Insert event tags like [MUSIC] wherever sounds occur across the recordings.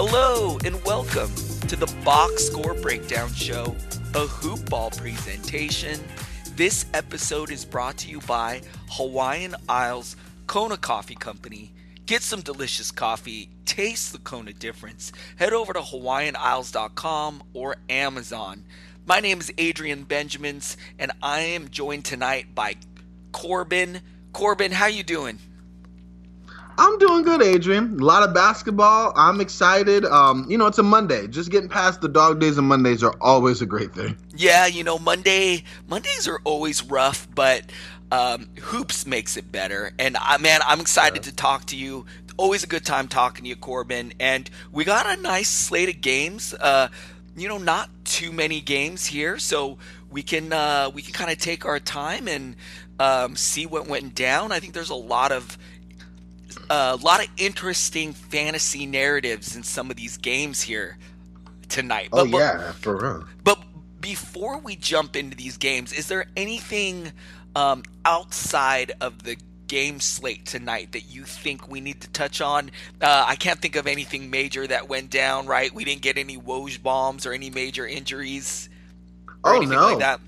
Hello and welcome to the Box Score Breakdown Show, a hoop ball presentation. This episode is brought to you by Hawaiian Isles Kona Coffee Company. Get some delicious coffee, taste the Kona difference. Head over to hawaiianisles.com or Amazon. My name is Adrian Benjamins and I am joined tonight by Corban. Corban, how you doing? I'm doing good, Adrian. A lot of basketball. I'm excited. Um, you know, it's a Monday. Just getting past the dog days and Mondays are always a great thing. Yeah, you know, Monday Mondays are always rough, but um, hoops makes it better. And I, man, I'm excited yeah. to talk to you. Always a good time talking to you, Corban. And we got a nice slate of games. Uh, you know, not too many games here, so we can uh, we can kind of take our time and um, see what went down. I think there's a lot of a lot of interesting fantasy narratives in some of these games here tonight. But, oh yeah, for real. But before we jump into these games, is there anything um, outside of the game slate tonight that you think we need to touch on? Uh, I can't think of anything major that went down. Right, we didn't get any Woj bombs or any major injuries. oh no. Like that.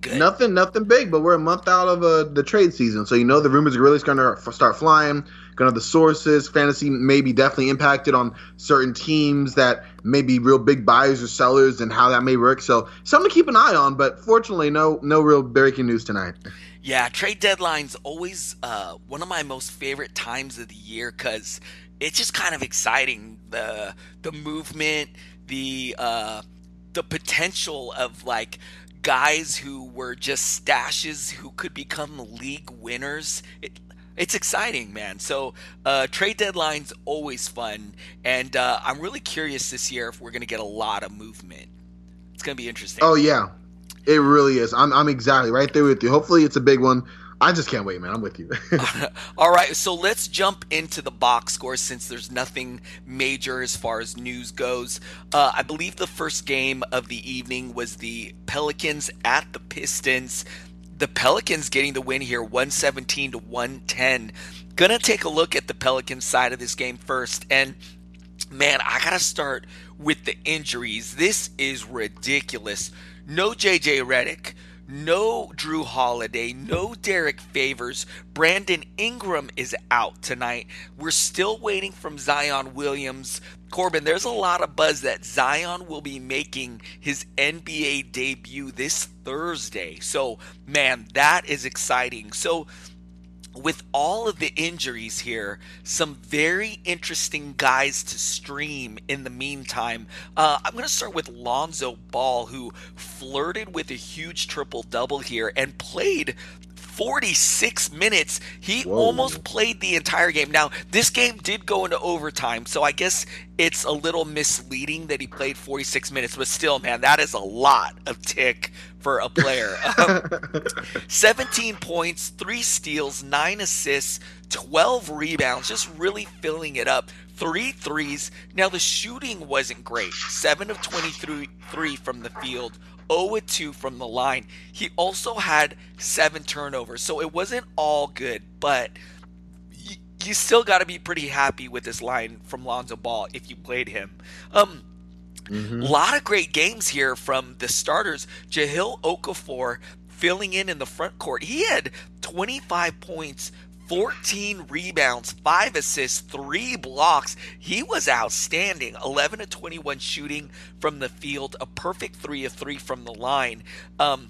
Good. Nothing, nothing big, but we're a month out of uh, the trade season, so you know the rumors are really going to start flying kind of the sources. Fantasy may be definitely impacted on certain teams that may be real big buyers or sellers and how that may work. So something to keep an eye on. But fortunately, no no real breaking news tonight. Yeah, trade deadline's always uh, one of my most favorite times of the year because it's just kind of exciting. The the movement, the uh, the potential of like guys who were just stashes who could become league winners. It, it's exciting, man. So uh, trade deadline's always fun, and uh, I'm really curious this year if we're going to get a lot of movement. It's going to be interesting. Oh yeah, it really is. I'm I'm exactly right there with you. Hopefully, it's a big one. I just can't wait, man. I'm with you. [LAUGHS] [LAUGHS] All right, so let's jump into the box score since there's nothing major as far as news goes. Uh, I believe the first game of the evening was the Pelicans at the Pistons. The Pelicans getting the win here, 117 to 110. Gonna take a look at the Pelicans side of this game first, and man, I gotta start with the injuries. This is ridiculous. No JJ Redick no Jrue Holiday, no Derrick Favors. Brandon Ingram is out tonight. We're still waiting from Zion Williams. Corban, there's a lot of buzz that Zion will be making his NBA debut this Thursday. So, man, that is exciting. So, with all of the injuries here, some very interesting guys to stream in the meantime. Uh, I'm going to start with Lonzo Ball, who flirted with a huge triple double here and played 46 minutes. He Whoa. almost played the entire game. Now, this game did go into overtime, so I guess it's a little misleading that he played 46 minutes, but still, man, that is a lot of tick for a player. [LAUGHS] [LAUGHS] 17 points, 3 steals, 9 assists, 12 rebounds, just really filling it up. Three threes. Now, the shooting wasn't great. 7 of 23 from the field, 0 2 from the line. He also had seven turnovers, so it wasn't all good, but you, you still got to be pretty happy with this line from Lonzo Ball if you played him. Um, a mm-hmm. lot of great games here from the starters. Jahlil Okafor filling in in the front court. He had 25 points, 14 rebounds, 5 assists, 3 blocks. He was outstanding. 11 to 21 shooting from the field, a perfect 3 of 3 from the line. Um,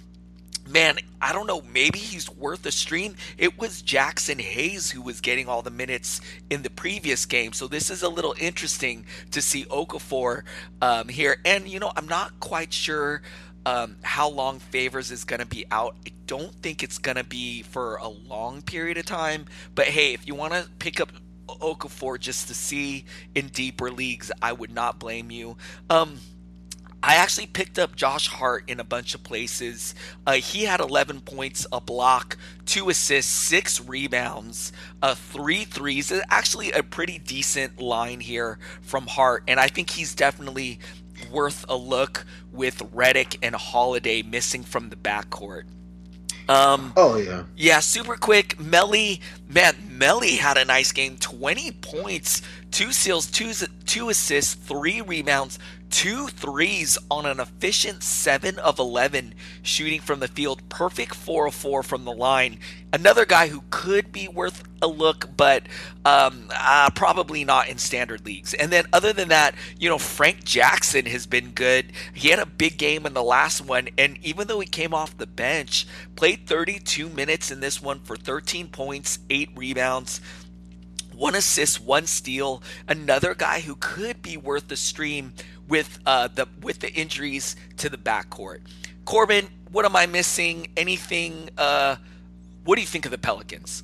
man, I don't know, maybe he's worth a stream. It was Jaxson Hayes who was getting all the minutes in the previous game. So this is a little interesting to see Okafor um, here. And, you know, I'm not quite sure um, how long Favors is going to be out. I don't think it's going to be for a long period of time. But hey, if you want to pick up Okafor just to see in deeper leagues, I would not blame you. Um, I actually picked up Josh Hart in a bunch of places. Uh, he had 11 points, a block, two assists, six rebounds, uh, three threes. Actually, a pretty decent line here from Hart, and I think he's definitely worth a look with Redick and Holiday missing from the backcourt. Um, oh yeah, yeah. Super quick, Melli. Man, Melli had a nice game. Twenty points, two steals, two two assists, three rebounds, two threes on an efficient 7 of 11 shooting from the field. Perfect 4 of 4 from the line. Another guy who could be worth a look, but um, uh, probably not in standard leagues. And then, other than that, you know, Frank Jackson has been good. He had a big game in the last one, and even though he came off the bench, played 32 minutes in this one for 13 points, 8 rebounds one assist, one steal. Another guy who could be worth the stream with uh, the with the injuries to the backcourt. Corban, what am I missing? Anything? Uh, what do you think of the Pelicans?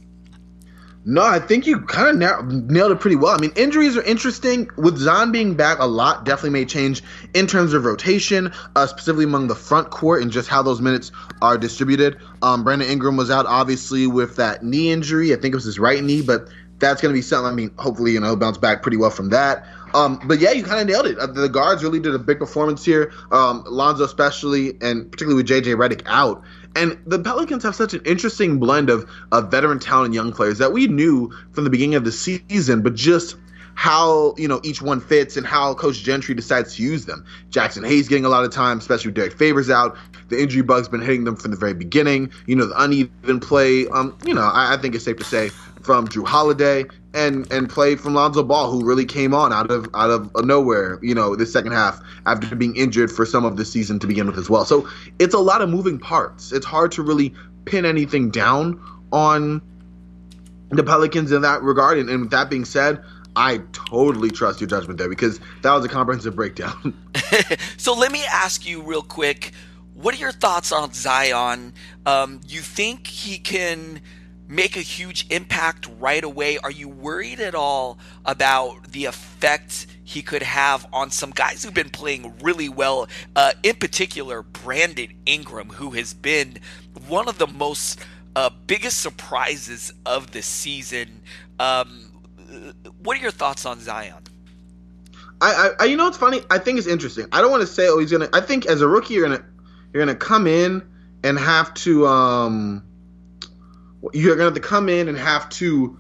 No, I think you kind of nailed it pretty well. I mean, injuries are interesting. With Zion being back, a lot definitely may change in terms of rotation, uh, specifically among the front court and just how those minutes are distributed. Um, Brandon Ingram was out, obviously, with that knee injury. I think it was his right knee, but that's going to be something. I mean, hopefully, you know, bounce back pretty well from that. Um, but yeah, you kind of nailed it. Uh, the guards really did a big performance here. Um, Lonzo, especially, and particularly with JJ Redick out. And the Pelicans have such an interesting blend of, of veteran talent and young players that we knew from the beginning of the season, but just how you know each one fits and how Coach Gentry decides to use them. Jaxson Hayes getting a lot of time, especially with Derrick Favors out. The injury bug's been hitting them from the very beginning. You know the uneven play. Um, you know I, I think it's safe to say from Jrue Holiday and and play from Lonzo Ball, who really came on out of out of nowhere, you know, the second half after being injured for some of the season to begin with as well. So it's a lot of moving parts. It's hard to really pin anything down on the Pelicans in that regard. And, and with that being said, I totally trust your judgment there because that was a comprehensive breakdown. [LAUGHS] [LAUGHS] so let me ask you real quick what are your thoughts on Zion? Um, you think he can make a huge impact right away? Are you worried at all about the effect he could have on some guys who've been playing really well? Uh, in particular, Brandon Ingram, who has been one of the most uh, biggest surprises of the season. Um, what are your thoughts on Zion? I, I, you know, it's funny. I think it's interesting. I don't want to say, oh, he's gonna. I think as a rookie, you're gonna, you're gonna come in and have to, um, you're gonna have to come in and have to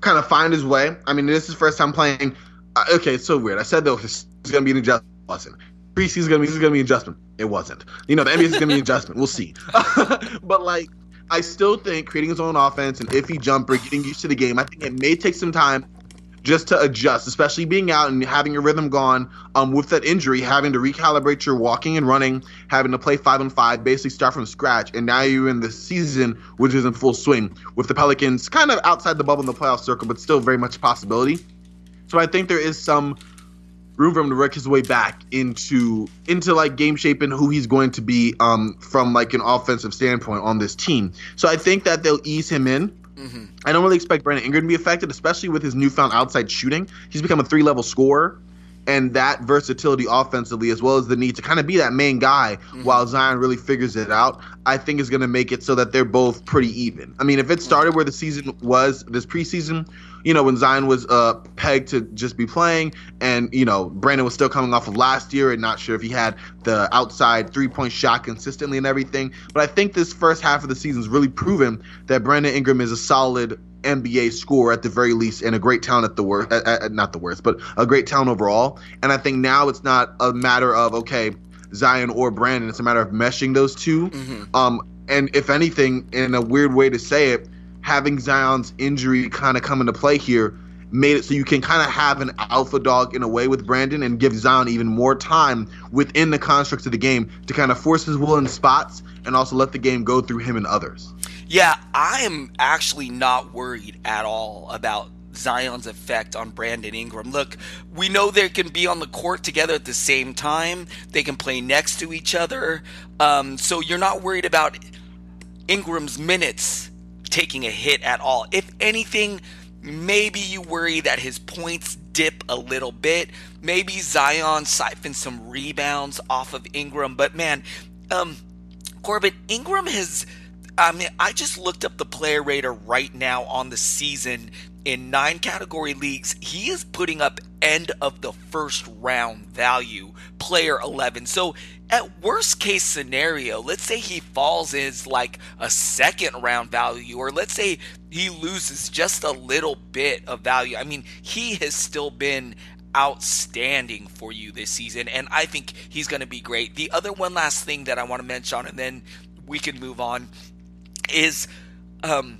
kind of find his way. I mean, this is first time playing. Uh, okay, it's so weird. I said though it's gonna be an adjustment. Wasn't preseason gonna be this is gonna be an adjustment. It wasn't. You know, the NBA is gonna be an [LAUGHS] adjustment. We'll see. [LAUGHS] but like, I still think creating his own offense and iffy jumper, getting used to the game. I think it may take some time just to adjust, especially being out and having your rhythm gone um, with that injury, having to recalibrate your walking and running, having to play five and five, basically start from scratch. And now you're in the season, which is in full swing, with the Pelicans kind of outside the bubble in the playoff circle, but still very much a possibility. So I think there is some room for him to work his way back into into like game shape and who he's going to be um, from like an offensive standpoint on this team. So I think that they'll ease him in Mm-hmm. I don't really expect Brandon Ingram to be affected, especially with his newfound outside shooting. He's become a three level scorer, and that versatility offensively, as well as the need to kind of be that main guy mm-hmm. while Zion really figures it out, I think is going to make it so that they're both pretty even. I mean, if it started where the season was this preseason, you know, when Zion was uh, pegged to just be playing, and you know, Brandon was still coming off of last year and not sure if he had the outside three point shot consistently and everything. But I think this first half of the season has really proven that Brandon Ingram is a solid NBA scorer at the very least, and a great talent at the worst, not the worst, but a great talent overall. And I think now it's not a matter of okay, Zion or Brandon. It's a matter of meshing those 2 mm-hmm. Um, and if anything, in a weird way to say it, having Zion's injury kind of come into play here made it so you can kind of have an alpha dog in a way with Brandon and give Zion even more time within the constructs of the game to kind of force his will in spots and also let the game go through him and others. Yeah, I am actually not worried at all about Zion's effect on Brandon Ingram. Look, we know they can be on the court together at the same time. They can play next to each other. Um, so you're not worried about Ingram's minutes taking a hit at all. If anything, maybe you worry that his points dip a little bit. Maybe Zion siphons some rebounds off of Ingram, but man, um, Corban Ingram has. I mean, I just looked up the player rater right now on the season in nine category leagues. He is putting up end of the first round value, player 11. So at worst case scenario, let's say he falls as like a second round value, or let's say he loses just a little bit of value. I mean, he has still been outstanding for you this season, and I think he's going to be great. The other one last thing that I want to mention, and then we can move on, is um,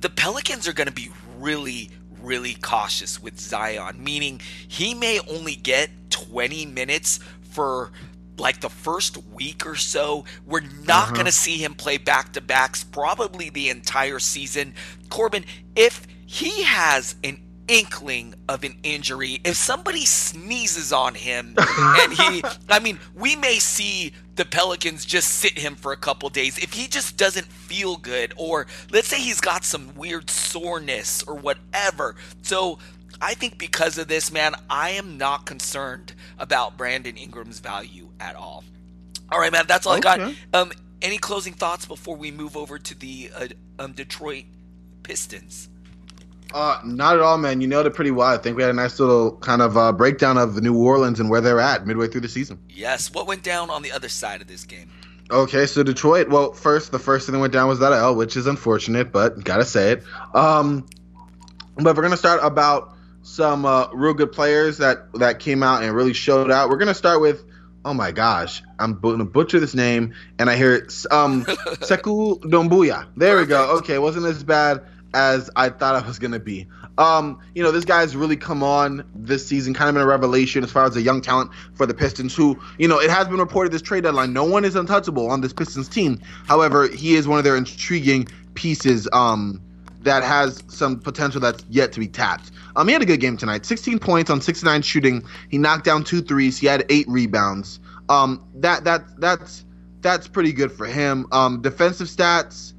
the Pelicans are going to be really, really cautious with Zion, meaning he may only get 20 minutes for like the first week or so. We're not uh-huh. going to see him play back to backs probably the entire season. Corban, if he has an inkling of an injury, if somebody sneezes on him [LAUGHS] and he, I mean, we may see the Pelicans just sit him for a couple days. If he just doesn't feel good, or let's say he's got some weird soreness or whatever. So I think because of this, man, I am not concerned about Brandon Ingram's value at all. All right, man, that's all okay. I got. Um, any closing thoughts before we move over to the uh, um, Detroit Pistons? Uh, not at all, man. You nailed it pretty well. I think we had a nice little kind of uh, breakdown of New Orleans and where they're at midway through the season. Yes. What went down on the other side of this game? Okay, so Detroit. Well, first, the first thing that went down was that L, which is unfortunate, but gotta say it. Um, but we're gonna start about some uh, real good players that that came out and really showed out. We're gonna start with oh my gosh, I'm gonna butcher this name, and I hear it. Um, [LAUGHS] Sekou Doumbouya. There Perfect. we go. Okay, wasn't as bad as I thought I was gonna be. Um, you know, this guy's really come on this season, kind of been a revelation as far as a young talent for the Pistons. Who, you know, it has been reported this trade deadline, no one is untouchable on this Pistons team. However, he is one of their intriguing pieces. Um, that has some potential that's yet to be tapped. Um, he had a good game tonight. 16 points on 69 shooting. He knocked down two threes. He had eight rebounds. Um, that that that's that's pretty good for him. Um, defensive stats,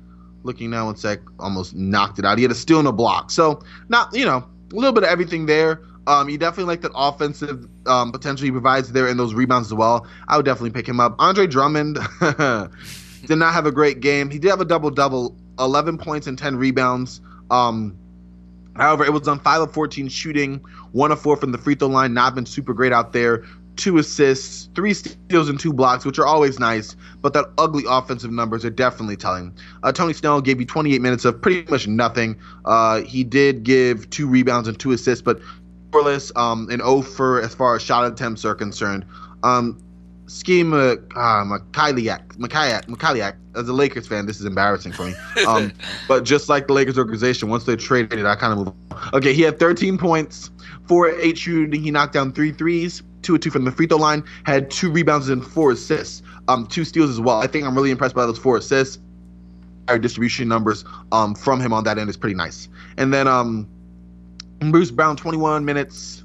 looking now one sec, almost knocked it out. He had a steal and a block. So not you know a little bit of everything there. Um, you definitely like that offensive um, potential he provides there in those rebounds as well. I would definitely pick him up. Andre Drummond [LAUGHS] did not have a great game. He did have a double double, 11 points and 10 rebounds. Um, however, it was on 5 of 14 shooting, 1 of 4 from the free throw line. Not been super great out there. Two assists, three steals, and two blocks, which are always nice, but that ugly offensive numbers are definitely telling. Uh, Tony Snell gave you 28 minutes of pretty much nothing. Uh, he did give two rebounds and two assists, but scoreless, um, and 0 for as far as shot attempts are concerned. Um, scheme uh, uh Mykhailiuk, as a Lakers fan, this is embarrassing for me. Um, [LAUGHS] but just like the Lakers organization, once they traded, I kind of move. On. Okay, he had 13 points, four eight shooting. He knocked down three threes, two or two from the free throw line. Had two rebounds and four assists, um, two steals as well. I think I'm really impressed by those four assists. Our distribution numbers um from him on that end is pretty nice. And then um Bruce Brown, 21 minutes,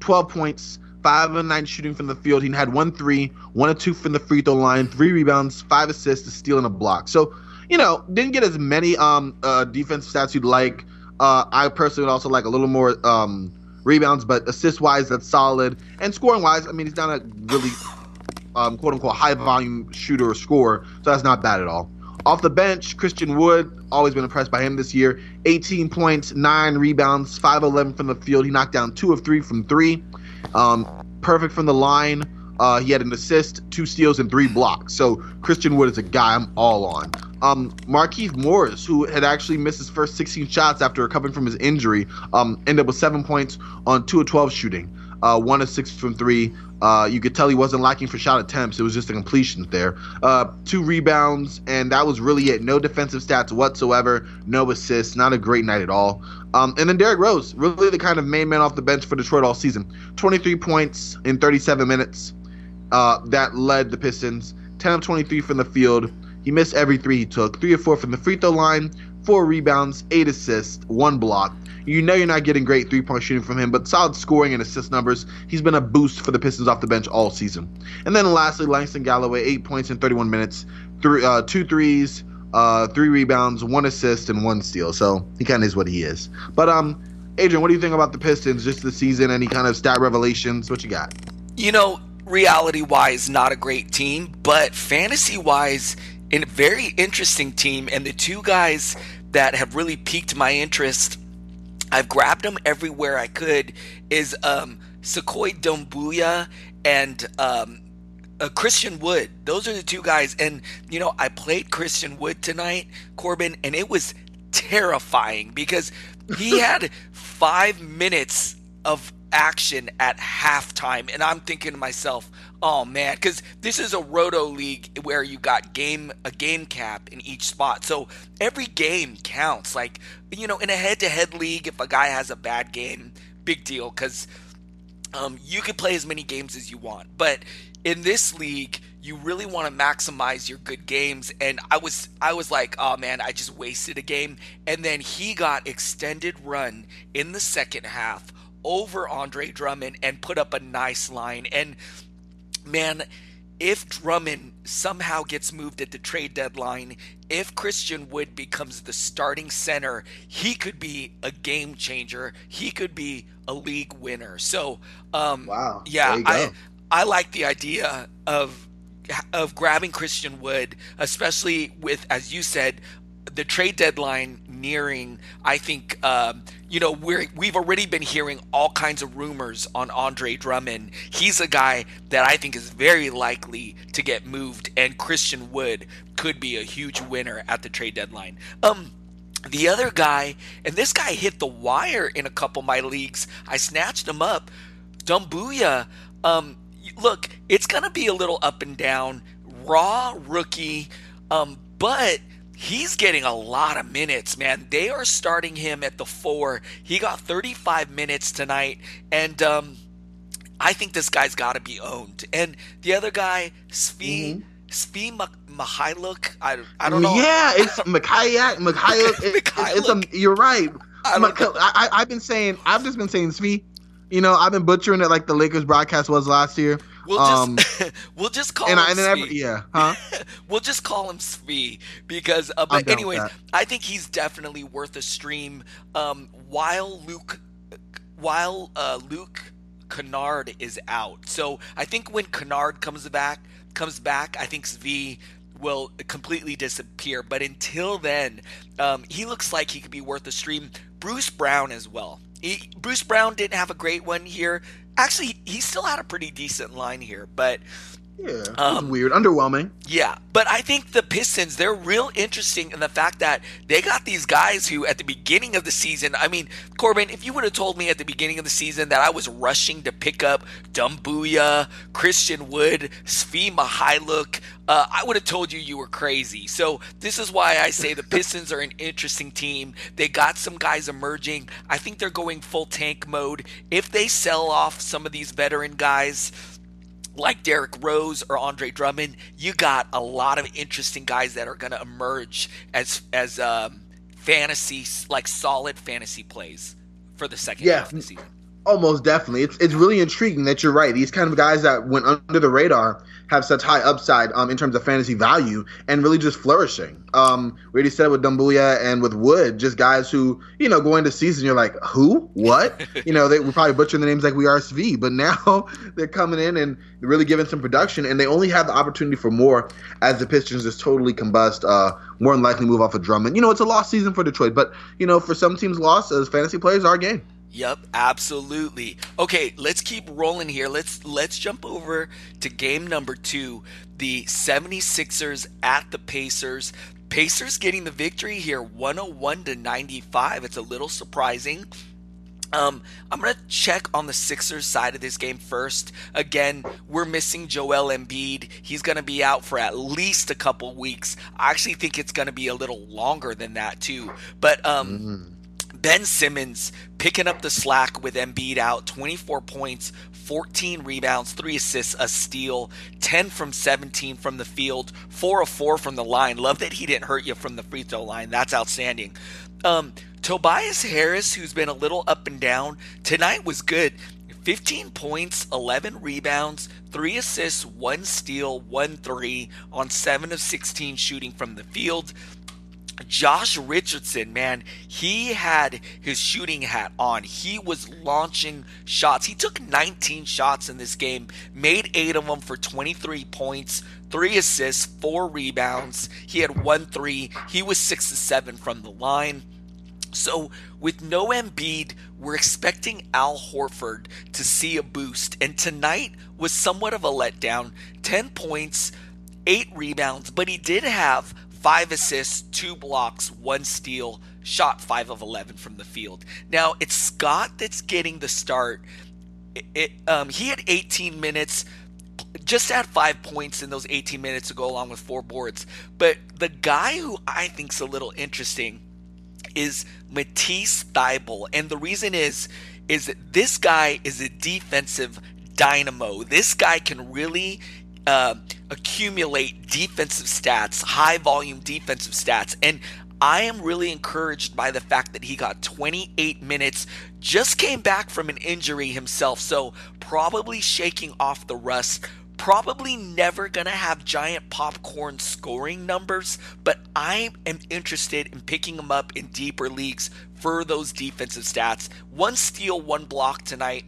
12 points, five of nine shooting from the field. He had one three, one or two from the free throw line, three rebounds, five assists, a steal, and a block. So, you know, didn't get as many um uh, defense stats you'd like. Uh, I personally would also like a little more um rebounds, but assist wise, that's solid. And scoring wise, I mean, he's not a really um, quote unquote high volume shooter or scorer, so that's not bad at all. Off the bench, Christian Wood, always been impressed by him this year. 18 points, 9 rebounds, 5 11 from the field. He knocked down 2 of 3 from 3. Um, perfect from the line. Uh, he had an assist, two steals, and three blocks. So Christian Wood is a guy I'm all on. Um, Markieff Morris, who had actually missed his first 16 shots after recovering from his injury, um, ended up with seven points on two of 12 shooting uh, one of six from three. Uh, you could tell he wasn't lacking for shot attempts. It was just the completion there. Uh, two rebounds, and that was really it. No defensive stats whatsoever. No assists. Not a great night at all. Um, and then Derrick Rose, really the kind of main man off the bench for Detroit all season. 23 points in 37 minutes. Uh, that led the Pistons. 10 of 23 from the field. He missed every three he took. Three or four from the free throw line. Four rebounds, eight assists, one block. You know you're not getting great three point shooting from him, but solid scoring and assist numbers. He's been a boost for the Pistons off the bench all season. And then lastly, Langston Galloway, eight points in 31 minutes, three, uh, two threes, uh, three rebounds, one assist, and one steal. So he kind of is what he is. But um, Adrian, what do you think about the Pistons just the season? Any kind of stat revelations? What you got? You know, reality wise, not a great team, but fantasy wise, in a very interesting team. And the two guys that have really piqued my interest I've grabbed them everywhere I could. Is um, Sekou Doumbouya and um, uh, Christian Wood. Those are the two guys. And you know, I played Christian Wood tonight, Corban, and it was terrifying because he had five minutes of action at halftime. And I'm thinking to myself, oh man, because this is a roto league where you got game a game cap in each spot. So every game counts. Like, you know, in a head to head league, if a guy has a bad game, big deal because um, you can play as many games as you want. But in this league, you really want to maximize your good games and i was i was like oh man i just wasted a game and then he got extended run in the second half over Andre Drummond and put up a nice line. And man, if Drummond somehow gets moved at the trade deadline, if Christian Wood becomes the starting center, he could be a game changer. He could be a league winner. So, um, wow, yeah, I I like the idea of of grabbing Christian Wood, especially with, as you said, the trade deadline nearing, I think um, you know we're we've already been hearing all kinds of rumors on Andre Drummond. He's a guy that I think is very likely to get moved, and Christian Wood could be a huge winner at the trade deadline. Um, the other guy, and this guy hit the wire in a couple of my leagues. I snatched him up. Doumbouya. Um, look, it's gonna be a little up and down. Raw rookie, um, but he's getting a lot of minutes, man. They are starting him at the four. He got 35 minutes tonight, and um, I think this guy's got to be owned. And the other guy, Svi. Mm-hmm. Svi Mykhailiuk, I, I don't know. Yeah, it's [LAUGHS] Mykhailiuk. Mykhailiuk. It, it's a, you're right. I, I, have been saying, I've just been saying Svi. You know, I've been butchering it like the Lakers broadcast was last year. We'll um, just [LAUGHS] we'll just call and him I, and every, yeah, huh? [LAUGHS] we'll just call him Svi because. Uh, but anyways, I think he's definitely worth a stream. Um, while Luke, while uh, Luke Kennard is out, so I think when Kennard comes back, comes back, I think Svi will completely disappear. But until then, um, he looks like he could be worth a stream. Bruce Brown as well. He, Bruce Brown didn't have a great one here. Actually, he still had a pretty decent line here, but yeah, um, weird, underwhelming. Yeah, but I think the Pistons they're real interesting in the fact that they got these guys who at the beginning of the season. I mean, Corban, if you would have told me at the beginning of the season that I was rushing to pick up Doumbouya, Christian Wood, Svi Mykhailiuk, uh, I would have told you you were crazy. So this is why I say the Pistons are an interesting team. They got some guys emerging. I think they're going full tank mode. If they sell off some of these veteran guys like Derrick Rose or Andre Drummond, you got a lot of interesting guys that are going to emerge as as um, fantasy like solid fantasy plays for the second yeah. half of the season. Almost definitely. It's it's really intriguing that you're right. These kind of guys that went under the radar have such high upside um, in terms of fantasy value and really just flourishing. Um, we already said with Doumbouya and with Wood, just guys who, you know, going to season, you're like, who? What? [LAUGHS] you know, they were probably butchering the names like we are Svi, but now [LAUGHS] they're coming in and really giving some production, and they only have the opportunity for more as the Pistons just totally combust, uh, more than likely move off of Drummond. You know, it's a lost season for Detroit, but, you know, for some teams, lost as fantasy players are a game. Yep, absolutely. Okay, let's keep rolling here. Let's let's jump over to game number 2, the 76ers at the Pacers. Pacers getting the victory here 101 to 95. It's a little surprising. Um, I'm going to check on the Sixers side of this game first. Again, we're missing Joel Embiid. He's going to be out for at least a couple weeks. I actually think it's going to be a little longer than that, too. But um, mm-hmm. Ben Simmons picking up the slack with Embiid out, 24 points, 14 rebounds, 3 assists, a steal, 10 from 17 from the field, 4 of 4 from the line. Love that he didn't hurt you from the free throw line. That's outstanding. Um, Tobias Harris, who's been a little up and down, tonight was good. 15 points, 11 rebounds, 3 assists, 1 steal, 1 3 on 7 of 16 shooting from the field. Josh Richardson, man, he had his shooting hat on. He was launching shots. He took 19 shots in this game, made eight of them for 23 points, three assists, four rebounds. He had one three. He was six to seven from the line. So, with no Embiid, we're expecting Al Horford to see a boost. And tonight was somewhat of a letdown 10 points, eight rebounds, but he did have five assists, two blocks, one steal, shot five of 11 from the field. Now, it's Scott that's getting the start. It, it, um, he had 18 minutes, just had five points in those 18 minutes to go along with four boards. But the guy who I think's a little interesting is Matisse Thybulle. And the reason is, is that this guy is a defensive dynamo. This guy can really uh, accumulate defensive stats, high volume defensive stats. And I am really encouraged by the fact that he got 28 minutes, just came back from an injury himself, so probably shaking off the rust. Probably never going to have giant popcorn scoring numbers, but I am interested in picking him up in deeper leagues for those defensive stats. One steal, one block tonight,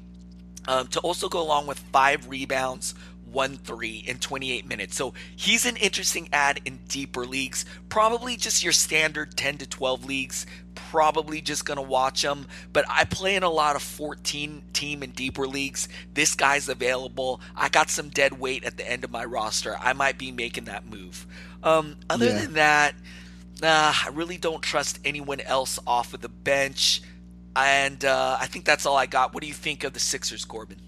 um, to also go along with five rebounds, 1 3 in 28 minutes. So he's an interesting add in deeper leagues. Probably just your standard 10 to 12 leagues. Probably just going to watch him. But I play in a lot of 14 team and deeper leagues. This guy's available. I got some dead weight at the end of my roster. I might be making that move. Um, other yeah. than that, nah, I really don't trust anyone else off of the bench. And uh, I think that's all I got. What do you think of the Sixers, Corban?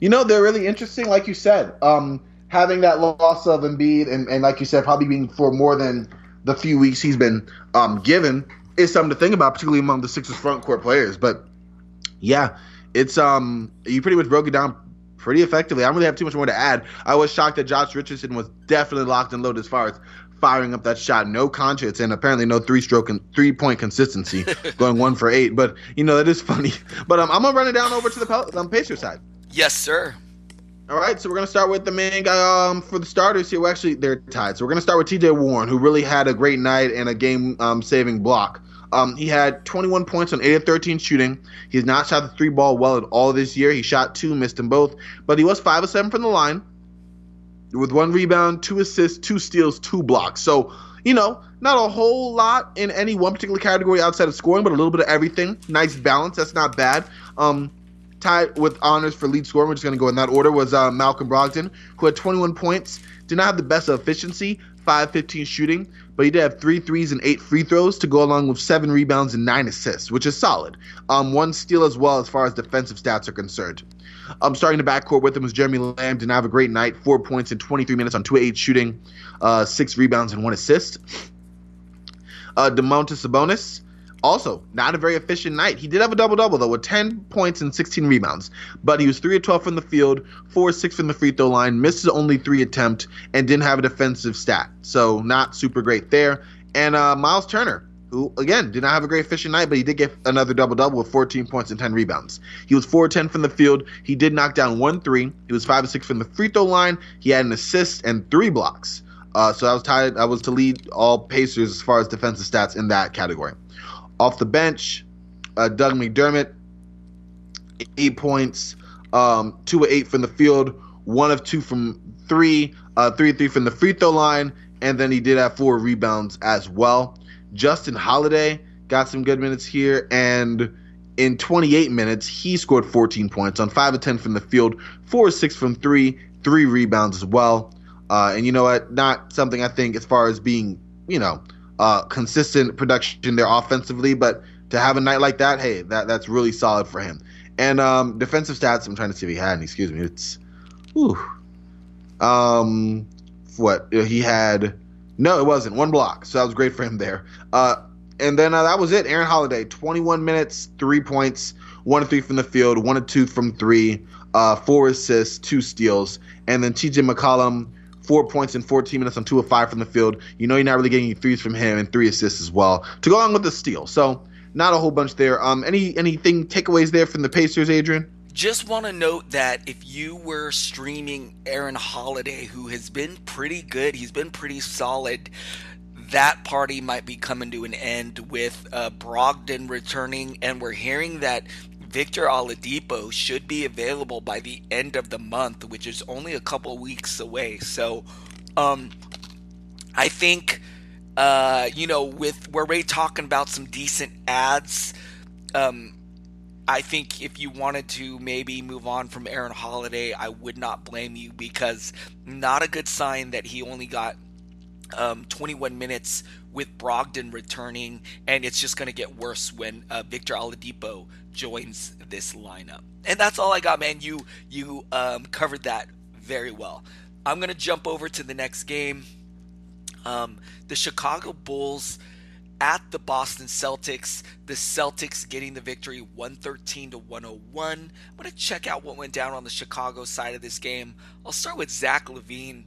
You know, they're really interesting, like you said. Um, having that loss of Embiid, and, and like you said, probably being for more than the few weeks he's been um, given, is something to think about, particularly among the Sixers front court players. But yeah, it's um, you pretty much broke it down pretty effectively. I don't really have too much more to add. I was shocked that Josh Richardson was definitely locked and loaded as far as firing up that shot, no conscience, and apparently no three stroke and three point consistency, [LAUGHS] going one for eight. But you know that is funny. But um, I'm gonna run it down over to the Pel- um, Pacers side. Yes, sir. All right, so we're gonna start with the main guy um, for the starters here. Well, actually, they're tied. So we're gonna start with T.J. Warren, who really had a great night and a game-saving um, block. Um, he had 21 points on 8 of 13 shooting. He's not shot the three ball well at all this year. He shot two, missed them both, but he was five of seven from the line, with one rebound, two assists, two steals, two blocks. So you know, not a whole lot in any one particular category outside of scoring, but a little bit of everything. Nice balance. That's not bad. Um, tied with honors for lead scorer, we're just going to go in that order, was uh, Malcolm Brogdon, who had 21 points. Did not have the best efficiency, 5 15 shooting, but he did have three threes and eight free throws to go along with seven rebounds and nine assists, which is solid. Um, one steal as well as far as defensive stats are concerned. Um, starting the backcourt with him was Jeremy Lamb. Did not have a great night. Four points in 23 minutes on 2 8 shooting, uh, six rebounds and one assist. Uh, Domantas Sabonis, also not a very efficient night. He did have a double double though, with 10 points and 16 rebounds, but he was 3 of 12 from the field, 4 6 from the free throw line, missed his only three attempt, and didn't have a defensive stat. So not super great there. And uh, Miles Turner, who again did not have a great fishing night, but he did get another double double with 14 points and 10 rebounds. He was 4 10 from the field. He did knock down one three. He was 5 6 from the free throw line. He had an assist and three blocks. Uh, so I was tied. I was to lead all Pacers as far as defensive stats in that category. Off the bench, uh, Doug McDermott, eight points, um, two of eight from the field, one of two from three, uh, three three from the free throw line, and then he did have four rebounds as well. Justin Holiday got some good minutes here, and in 28 minutes, he scored 14 points on 5 of 10 from the field, 4 of 6 from 3, 3 rebounds as well. Uh, and you know what? Not something I think as far as being, you know, uh, consistent production there offensively, but to have a night like that, hey, that that's really solid for him. And um, defensive stats, I'm trying to see if he had any. Excuse me. It's, whew. Um, what he had no, it wasn't. One block. So that was great for him there. Uh, and then uh, that was it. Aaron Holiday, 21 minutes, three points, one of three from the field, one of two from three, uh, four assists, two steals. And then TJ McConnell, four points in 14 minutes on two of five from the field. You know you're not really getting any threes from him and three assists as well to go along with the steal. So not a whole bunch there. Um, any anything takeaways there from the Pacers, Adrian? Just want to note that if you were streaming Aaron Holiday, who has been pretty good, he's been pretty solid. That party might be coming to an end with uh, Brogdon returning, and we're hearing that Victor Oladipo should be available by the end of the month, which is only a couple weeks away. So, um, I think, uh, you know, with we're already talking about some decent adds. Um, I think if you wanted to maybe move on from Aaron Holiday, I would not blame you because not a good sign that he only got um, 21 minutes with Brogdon returning, and it's just going to get worse when uh, Victor Oladipo joins this lineup. And that's all I got, man. You you um, covered that very well. I'm to jump over to the next game. Um, the Chicago Bulls at the Boston Celtics. The Celtics getting the victory 113 to 101. I'm going to check out what went down on the Chicago side of this game. I'll start with Zach LaVine,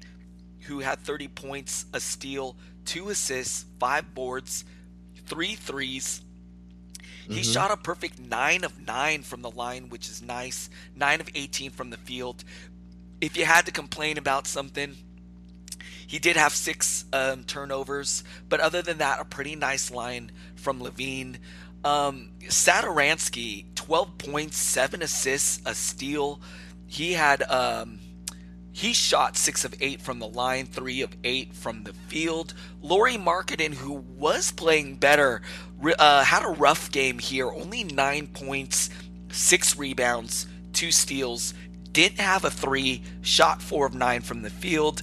who had 30 points, a steal, two assists, five boards, three threes. He mm-hmm. shot a perfect 9 of 9 from the line, which is nice. 9 of 18 from the field. If you had to complain about something, he did have six um, turnovers, but other than that, a pretty nice line from LaVine. Um, Satoransky, 12 points, 7 assists, a steal. He had um, he shot six of eight from the line, three of eight from the field. Lauri Markkanen, who was playing better, uh, had a rough game here. Only nine points, six rebounds, two steals. Didn't have a three. Shot four of nine from the field.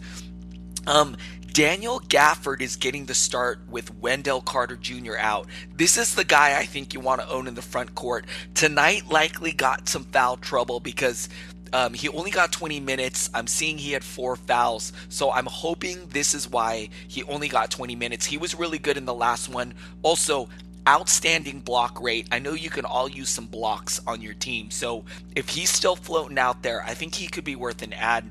Um, Daniel Gafford is getting the start with Wendell Carter Jr. out. This is the guy I think you want to own in the front court. Tonight likely got some foul trouble because um, he only got 20 minutes. I'm seeing he had four fouls. So I'm hoping this is why he only got 20 minutes. He was really good in the last one. Also, outstanding block rate. I know you can all use some blocks on your team. So if he's still floating out there, I think he could be worth an add.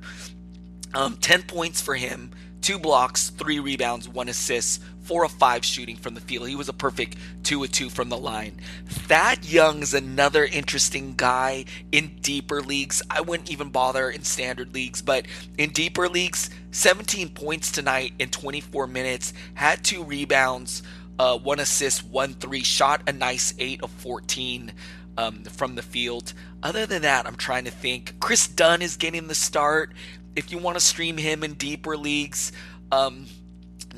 Um, 10 points for him, two blocks, three rebounds, one assist, four of five shooting from the field. He was a perfect two of two from the line. Thad Young's another interesting guy in deeper leagues. I wouldn't even bother in standard leagues, but in deeper leagues, 17 points tonight in 24 minutes, had two rebounds, uh, one assist, one three, shot a nice eight of 14. Um, from the field. Other than that, I'm trying to think. Kris Dunn is getting the start. If you want to stream him in deeper leagues, um,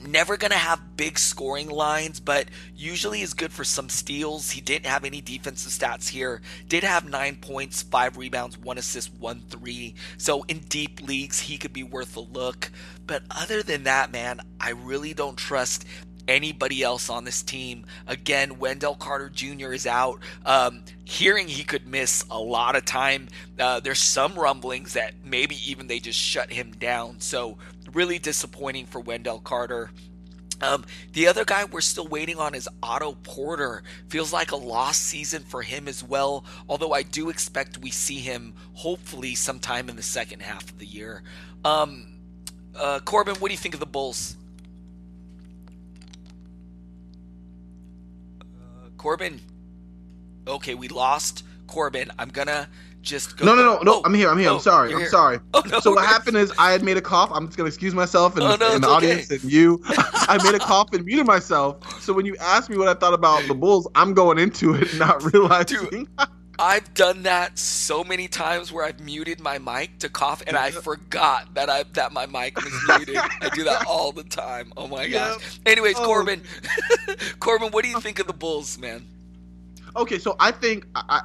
never going to have big scoring lines, but usually is good for some steals. He didn't have any defensive stats here. Did have nine points, five rebounds, one assist, one three. So in deep leagues, he could be worth a look. But other than that, man, I really don't trust anybody else on this team. Again, Wendell Carter Jr. is out. Um, hearing he could miss a lot of time. Uh, there's some rumblings that maybe even they just shut him down. So really disappointing for Wendell Carter. Um, the other guy we're still waiting on is Otto Porter. Feels like a lost season for him as well, although I do expect we see him hopefully sometime in the second half of the year. Um, uh, Corban, what do you think of the Bulls? Corban, okay, we lost Corban. I'm gonna just go. No, no, no, no. Oh, I'm here. I'm here. Oh, I'm sorry. I'm here. sorry. Oh, no, so what happened is I had made a cough. I'm just gonna excuse myself and, oh, no, and the audience and you. [LAUGHS] I made a cough and muted myself. So when you asked me what I thought about the Bulls, I'm going into it not realizing. Dude, [LAUGHS] I've done that so many times where I've muted my mic to cough and I [LAUGHS] forgot that I that my mic was muted. I do that all the time. Oh my gosh. Anyways, oh. Corban, [LAUGHS] Corban, what do you think of the Bulls, man? Okay, so I think I,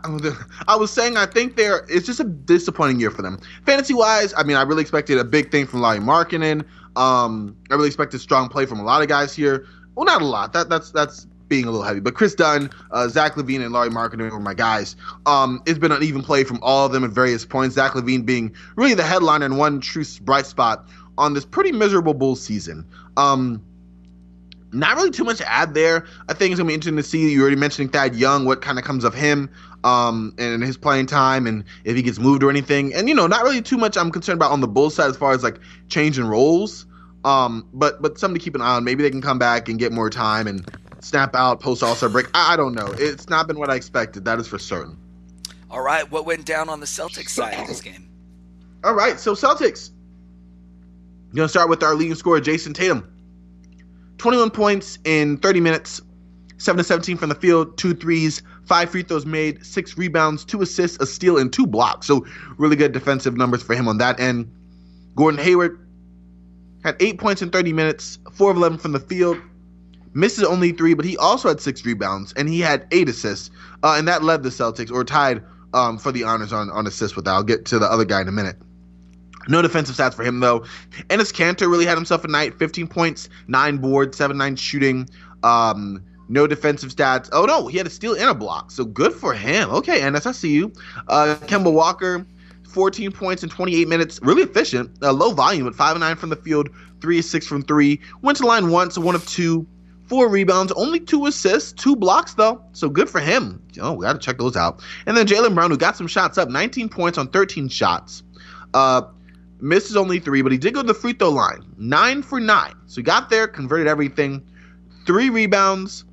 I, [LAUGHS] was saying I think they're it's just a disappointing year for them. Fantasy wise, I mean, I really expected a big thing from Lauri Markkanen. Um, I really expected strong play from a lot of guys here. Well, not a lot. That that's that's being a little heavy. But Kris Dunn, uh, Zach LaVine, and Lauri Markkanen were my guys. Um, it's been an even play from all of them at various points. Zach LaVine being really the headliner and one true bright spot on this pretty miserable Bulls season. Um, not really too much to add there. I think it's gonna be interesting to see. You already mentioned Thad Young, what kind of comes of him, um, and his playing time, and if he gets moved or anything. And you know, not really too much I'm concerned about on the Bulls side as far as like changing roles. Um, but but something to keep an eye on. Maybe they can come back and get more time and snap out post All Star break. I, I don't know. It's not been what I expected. That is for certain. All right, what went down on the Celtics side of this game? All right, so Celtics. Gonna start with our leading scorer, Jayson Tatum. 21 points in 30 minutes, 7 to 17 from the field, two threes, five free throws made, six rebounds, two assists, a steal, and two blocks. So really good defensive numbers for him on that end. Gordon Hayward had eight points in 30 minutes, four of 11 from the field, misses only three, but he also had six rebounds and he had eight assists, uh, and that led the Celtics or tied um, for the honors on on assists with that. I'll get to the other guy in a minute. No defensive stats for him though. Enes Kanter really had himself a night. 15 points, nine boards, seven nine shooting. Um, no defensive stats. Oh no, he had a steal and a block. So good for him. Okay, Enes, I see you. Uh, Kemba Walker, 14 points in 28 minutes. Really efficient. Uh, low volume at five and nine from the field, three of six from three. Went to line once, one of two. Four rebounds, only two assists, two blocks though. So good for him. Oh, we got to check those out. And then Jaylen Brown, who got some shots up, 19 points on 13 shots. Uh, misses only three, but he did go to the free throw line. Nine for nine. So he got there, converted everything. Three rebounds,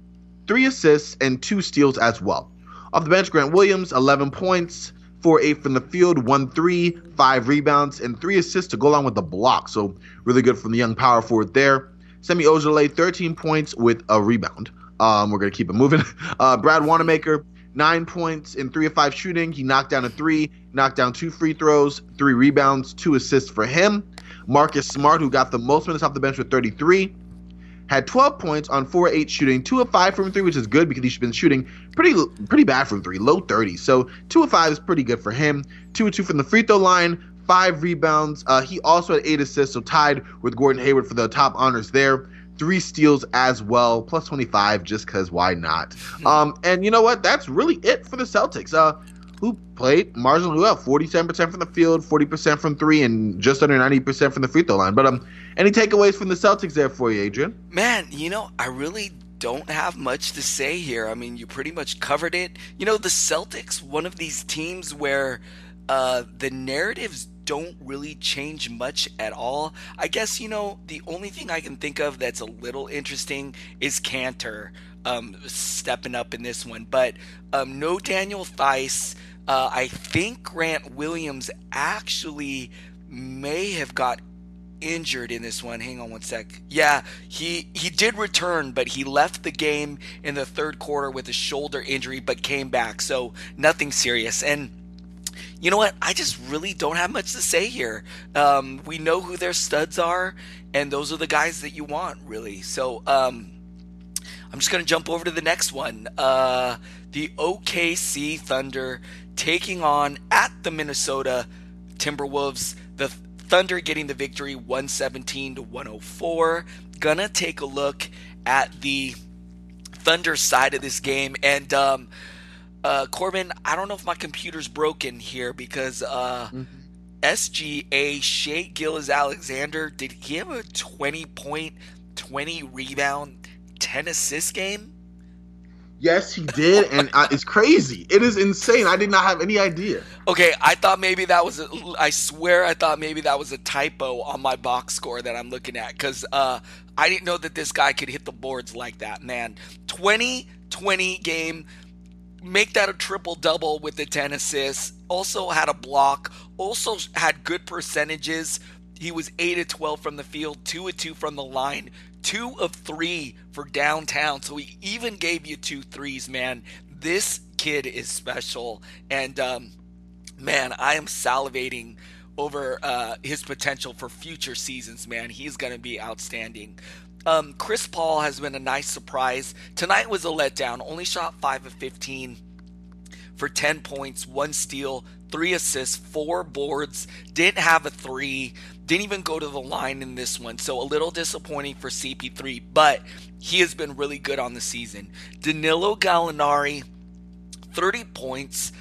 three assists, and two steals as well. Off the bench, Grant Williams, 11 points, 4 8 from the field, 1 3, 5 rebounds, and 3 assists to go along with the block. So really good from the young power forward there. Semi Ojeleye, 13 points with a rebound. Um, we're going to keep it moving. [LAUGHS] Uh, Brad Wanamaker, nine points in three of five shooting. He knocked down a three, knocked down two free throws, three rebounds, two assists for him. Marcus Smart, who got the most minutes off the bench with 33, had 12 points on 4 8 shooting, 2 of 5 from 3, which is good because he's been shooting pretty pretty bad from 3, low 30. So 2 of 5 is pretty good for him. 2 of 2 from the free throw line, 5 rebounds. Uh, he also had 8 assists, so tied with Gordon Hayward for the top honors there three steals as well, plus 25, just because why not? Hmm. Um, and you know what? That's really it for the Celtics. Uh, who played marginally well, 47% from the field, 40% from three, and just under 90% from the free throw line. But um, any takeaways from the Celtics there for you, Adrian? Man, you know, I really don't have much to say here. I mean, you pretty much covered it. You know, the Celtics, one of these teams where uh, the narratives don't really change much at all. I guess, you know, the only thing I can think of that's a little interesting is Kanter um, stepping up in this one. But um, no Daniel Theis. Uh, I think Grant Williams actually may have got injured in this one. Hang on one sec. Yeah, he he did return, but he left the game in the third quarter with a shoulder injury, but came back. So nothing serious. And you know what? I just really don't have much to say here. Um, we know who their studs are, and those are the guys that you want, really. So um, I'm just gonna jump over to the next one. Uh, the OKC Thunder taking on at the Minnesota Timberwolves. The Thunder getting the victory 117 to 104. Gonna take a look at the Thunder side of this game. And um, uh, Corban, I don't know if my computer's broken here because uh, mm-hmm. SGA Shai Gilgeous-Alexander did he have a 20 point, 20 rebound, 10 assist game? Yes, he did, and uh, it's crazy. It is insane. I did not have any idea. Okay, I thought maybe that was. A, I swear, I thought maybe that was a typo on my box score that I'm looking at because uh, I didn't know that this guy could hit the boards like that. Man, 20 20 game, make that a triple double with the 10 assists. Also had a block. Also had good percentages. He was 8 of 12 from the field, 2 of 2 from the line, two of three for downtown. So he even gave you two threes, man. This kid is special. And um, man, I am salivating over uh, his potential for future seasons, man. He's going to be outstanding. Um, Chris Paul has been a nice surprise. Tonight was a letdown. Only shot 5 of 15 for 10 points, one steal, three assists, four boards. Didn't have a three. Didn't even go to the line in this one, so a little disappointing for CP3, but he has been really good on the season. Danilo Gallinari, 30 points,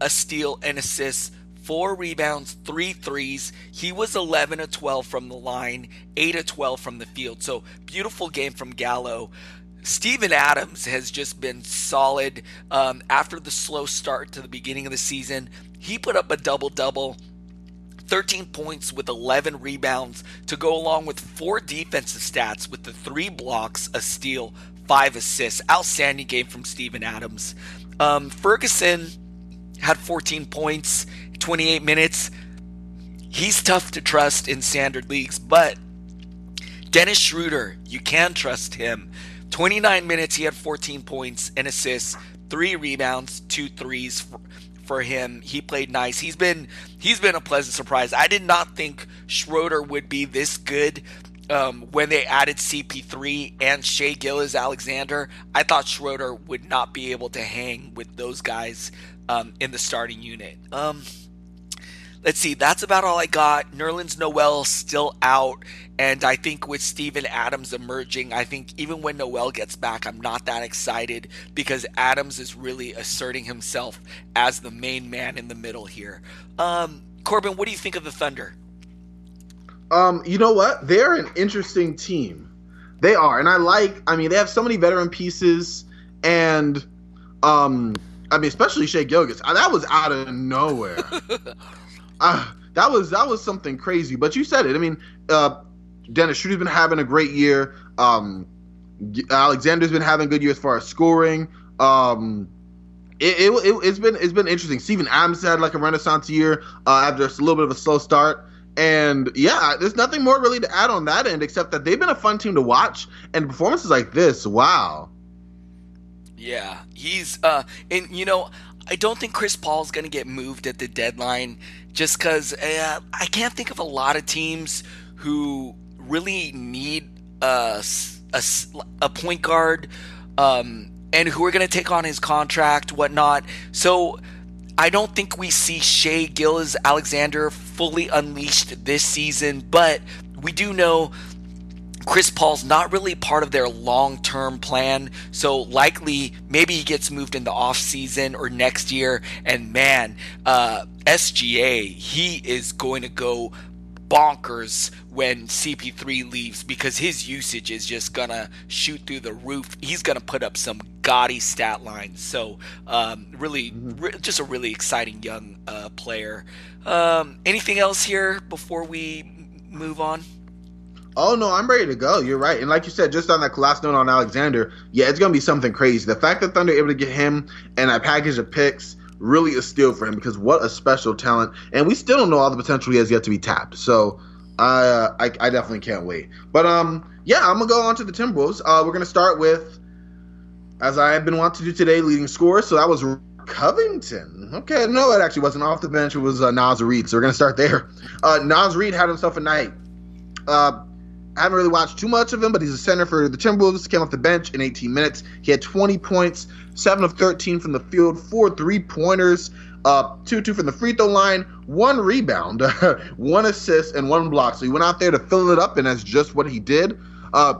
a steal, and assists, four rebounds, three threes. He was 11 of 12 from the line, 8 of 12 from the field. So beautiful game from Gallo. Steven Adams has just been solid um, after the slow start to the beginning of the season. He put up a double double 13 points with 11 rebounds to go along with four defensive stats with the three blocks, a steal, five assists. Outstanding game from Steven Adams. Um, Ferguson had 14 points, 28 minutes. He's tough to trust in standard leagues, but Dennis Schroeder, you can trust him. 29 minutes, he had 14 points and assists, three rebounds, two threes for him. He played nice. He's been he's been a pleasant surprise. I did not think Schroeder would be this good um, when they added CP3 and Shai Gilgeous-Alexander. I thought Schroeder would not be able to hang with those guys um, in the starting unit. Um, let's see, that's about all I got. Nerlens Noel still out. And I think with Steven Adams emerging, I think even when Noel gets back, I'm not that excited because Adams is really asserting himself as the main man in the middle here. Um, Corban, what do you think of the Thunder? Um, you know what? They're an interesting team. They are, and I like. I mean, they have so many veteran pieces, and um, I mean, especially Shai Gilgeous. Uh, that was out of nowhere. [LAUGHS] uh, that was that was something crazy. But you said it. I mean, uh, Dennis Schroeder's been having a great year. Um, Alexander's been having a good year as far as scoring. Um, it, it, has been it's been interesting. Steven Adams had like a renaissance year uh, after a little bit of a slow start. And yeah, there's nothing more really to add on that end except that they've been a fun team to watch. And performances like this, wow. Yeah, he's uh, and you know, I don't think Chris Paul's going to get moved at the deadline, just because uh, I can't think of a lot of teams who really need a, a, a point guard um, and who are going to take on his contract, whatnot. So I don't think we see Shai Gilgeous-Alexander fully unleashed this season, but we do know Chris Paul's not really part of their long term plan. So likely maybe he gets moved in the off season or next year. And man, uh, SGA, he is going to go bonkers when CP3 leaves because his usage is just gonna shoot through the roof. He's gonna put up some gaudy stat line. So um, really, mm-hmm. re- just a really exciting young uh, player. Um, anything else here before we move on? Oh no, I'm ready to go. You're right, and like you said, just on that last note on Alexander, yeah, it's gonna be something crazy. The fact that Thunder able to get him and a package of picks really a steal for him because what a special talent, and we still don't know all the potential he has yet to be tapped. So uh, I, I definitely can't wait. But um, yeah, I'm gonna go on to the Timberwolves. Uh, we're gonna start with, as I have been wanting to do today, leading scorer. So that was Covington. Okay, no, it actually wasn't off the bench. It was uh, Naz Reid. So we're gonna start there. Uh, Naz Reid had himself a night. Uh, I haven't really watched too much of him, but he's a center for the Timberwolves. Came off the bench in 18 minutes. He had 20 points, 7 of 13 from the field, 4 three pointers, uh, 2 2 from the free throw line, 1 rebound, [LAUGHS] 1 assist, and 1 block. So he went out there to fill it up, and that's just what he did. Uh,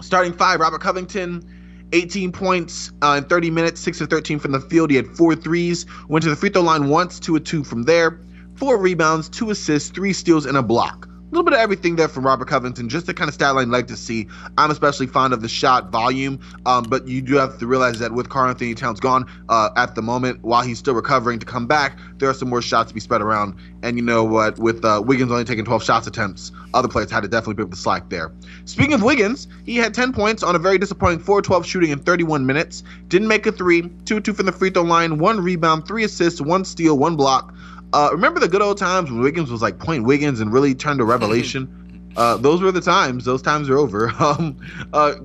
starting five, Robert Covington. 18 points uh, in 30 minutes, 6 of 13 from the field. He had four threes, went to the free throw line once, 2 of 2 from there, 4 rebounds, 2 assists, 3 steals, and a block little bit of everything there from Robert Covington, just the kind of stat line like to see. I'm especially fond of the shot volume, um, but you do have to realize that with Karl-Anthony Towns gone uh, at the moment, while he's still recovering to come back, there are some more shots to be spread around. And you know what? With uh, Wiggins only taking 12 shots attempts, other players had to definitely pick up the slack there. Speaking of Wiggins, he had 10 points on a very disappointing 4-12 shooting in 31 minutes. Didn't make a three, 2-2 from the free throw line, one rebound, three assists, one steal, one block. Uh, remember the good old times when Wiggins was like Point Wiggins and really turned a revelation? [LAUGHS] Uh, those were the times. Those times are over. [LAUGHS] Um, uh,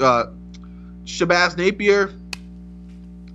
uh, Shabazz Napier,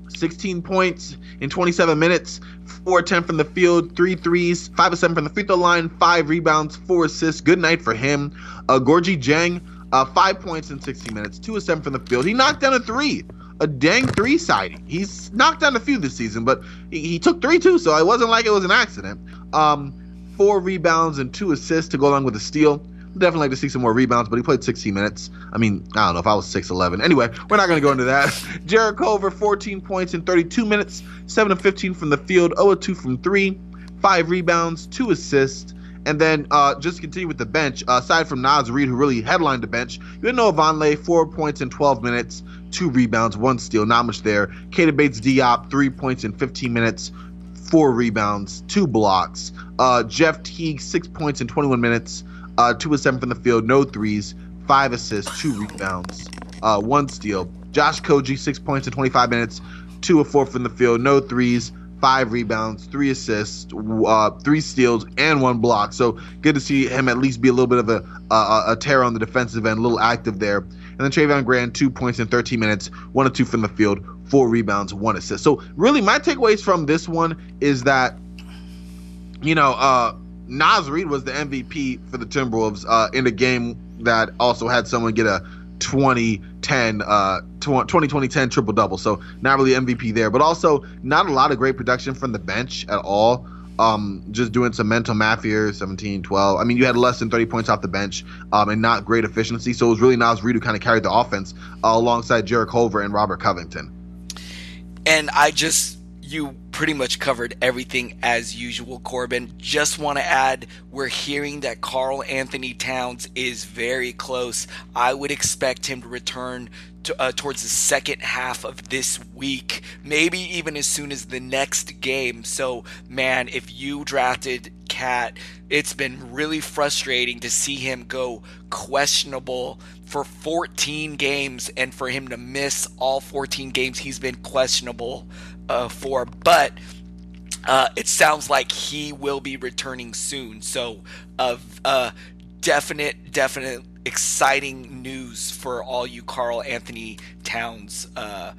16 points in 27 minutes, 4 10 from the field, 3 threes, 5 of 7 from the free throw line, 5 rebounds, 4 assists. Good night for him. Uh, Gorgui Dieng, uh, 5 points in 16 minutes, 2 of 7 from the field. He knocked down a 3 a dang three sighting. He's knocked down a few this season, but he, he, took three too, so it wasn't like it was an accident. Um, four rebounds and two assists to go along with a steal. Definitely like to see some more rebounds, but he played 16 minutes. I mean, I don't know if I was 6'11. Anyway, we're not going to go into that. [LAUGHS] Jarrett Culver, 14 points in 32 minutes, 7 of 15 from the field, 0 of 2 from 3, 5 rebounds, 2 assists. And then uh, just continue with the bench. Uh, aside from Naz Reid, who really headlined the bench, you had Noah Vonleh, 4 points in 12 minutes, two rebounds, one steal, not much there. Keita Bates Diop, three points in 15 minutes, four rebounds, two blocks. Uh, Jeff Teague, six points in 21 minutes, uh, two of seven from the field, no threes, five assists, two rebounds, uh, one steal. Josh Okogie, six points in 25 minutes, two of four from the field, no threes, five rebounds, three assists, uh, three steals, and one block. So good to see him at least be a little bit of a, a, a tear on the defensive end, a little active there. And then Treveon Graham, two points in 13 minutes, one or two from the field, four rebounds, one assist. So really, my takeaways from this one is that, you know, uh, Naz Reid was the MVP for the Timberwolves uh, in a game that also had someone get a 2010 uh 2020 10 triple double so not really mvp there but also not a lot of great production from the bench at all um, just doing some mental math here 17 12 i mean you had less than 30 points off the bench um, and not great efficiency. So it was really Naz Reid who kind of carried the offense uh, alongside Jarrett Culver and Robert Covington. And I just you pretty much covered everything as usual, Corban. Just want to add, we're hearing that Karl-Anthony Towns is very close. I would expect him to return to, uh, towards the second half of this week, maybe even as soon as the next game. So, man, if you drafted KAT, it's been really frustrating to see him go questionable for 14 games and for him to miss all 14 games he's been questionable uh, for. But uh, it sounds like he will be returning soon. So, of uh, definite, definite exciting news for all you Karl-Anthony Towns uh,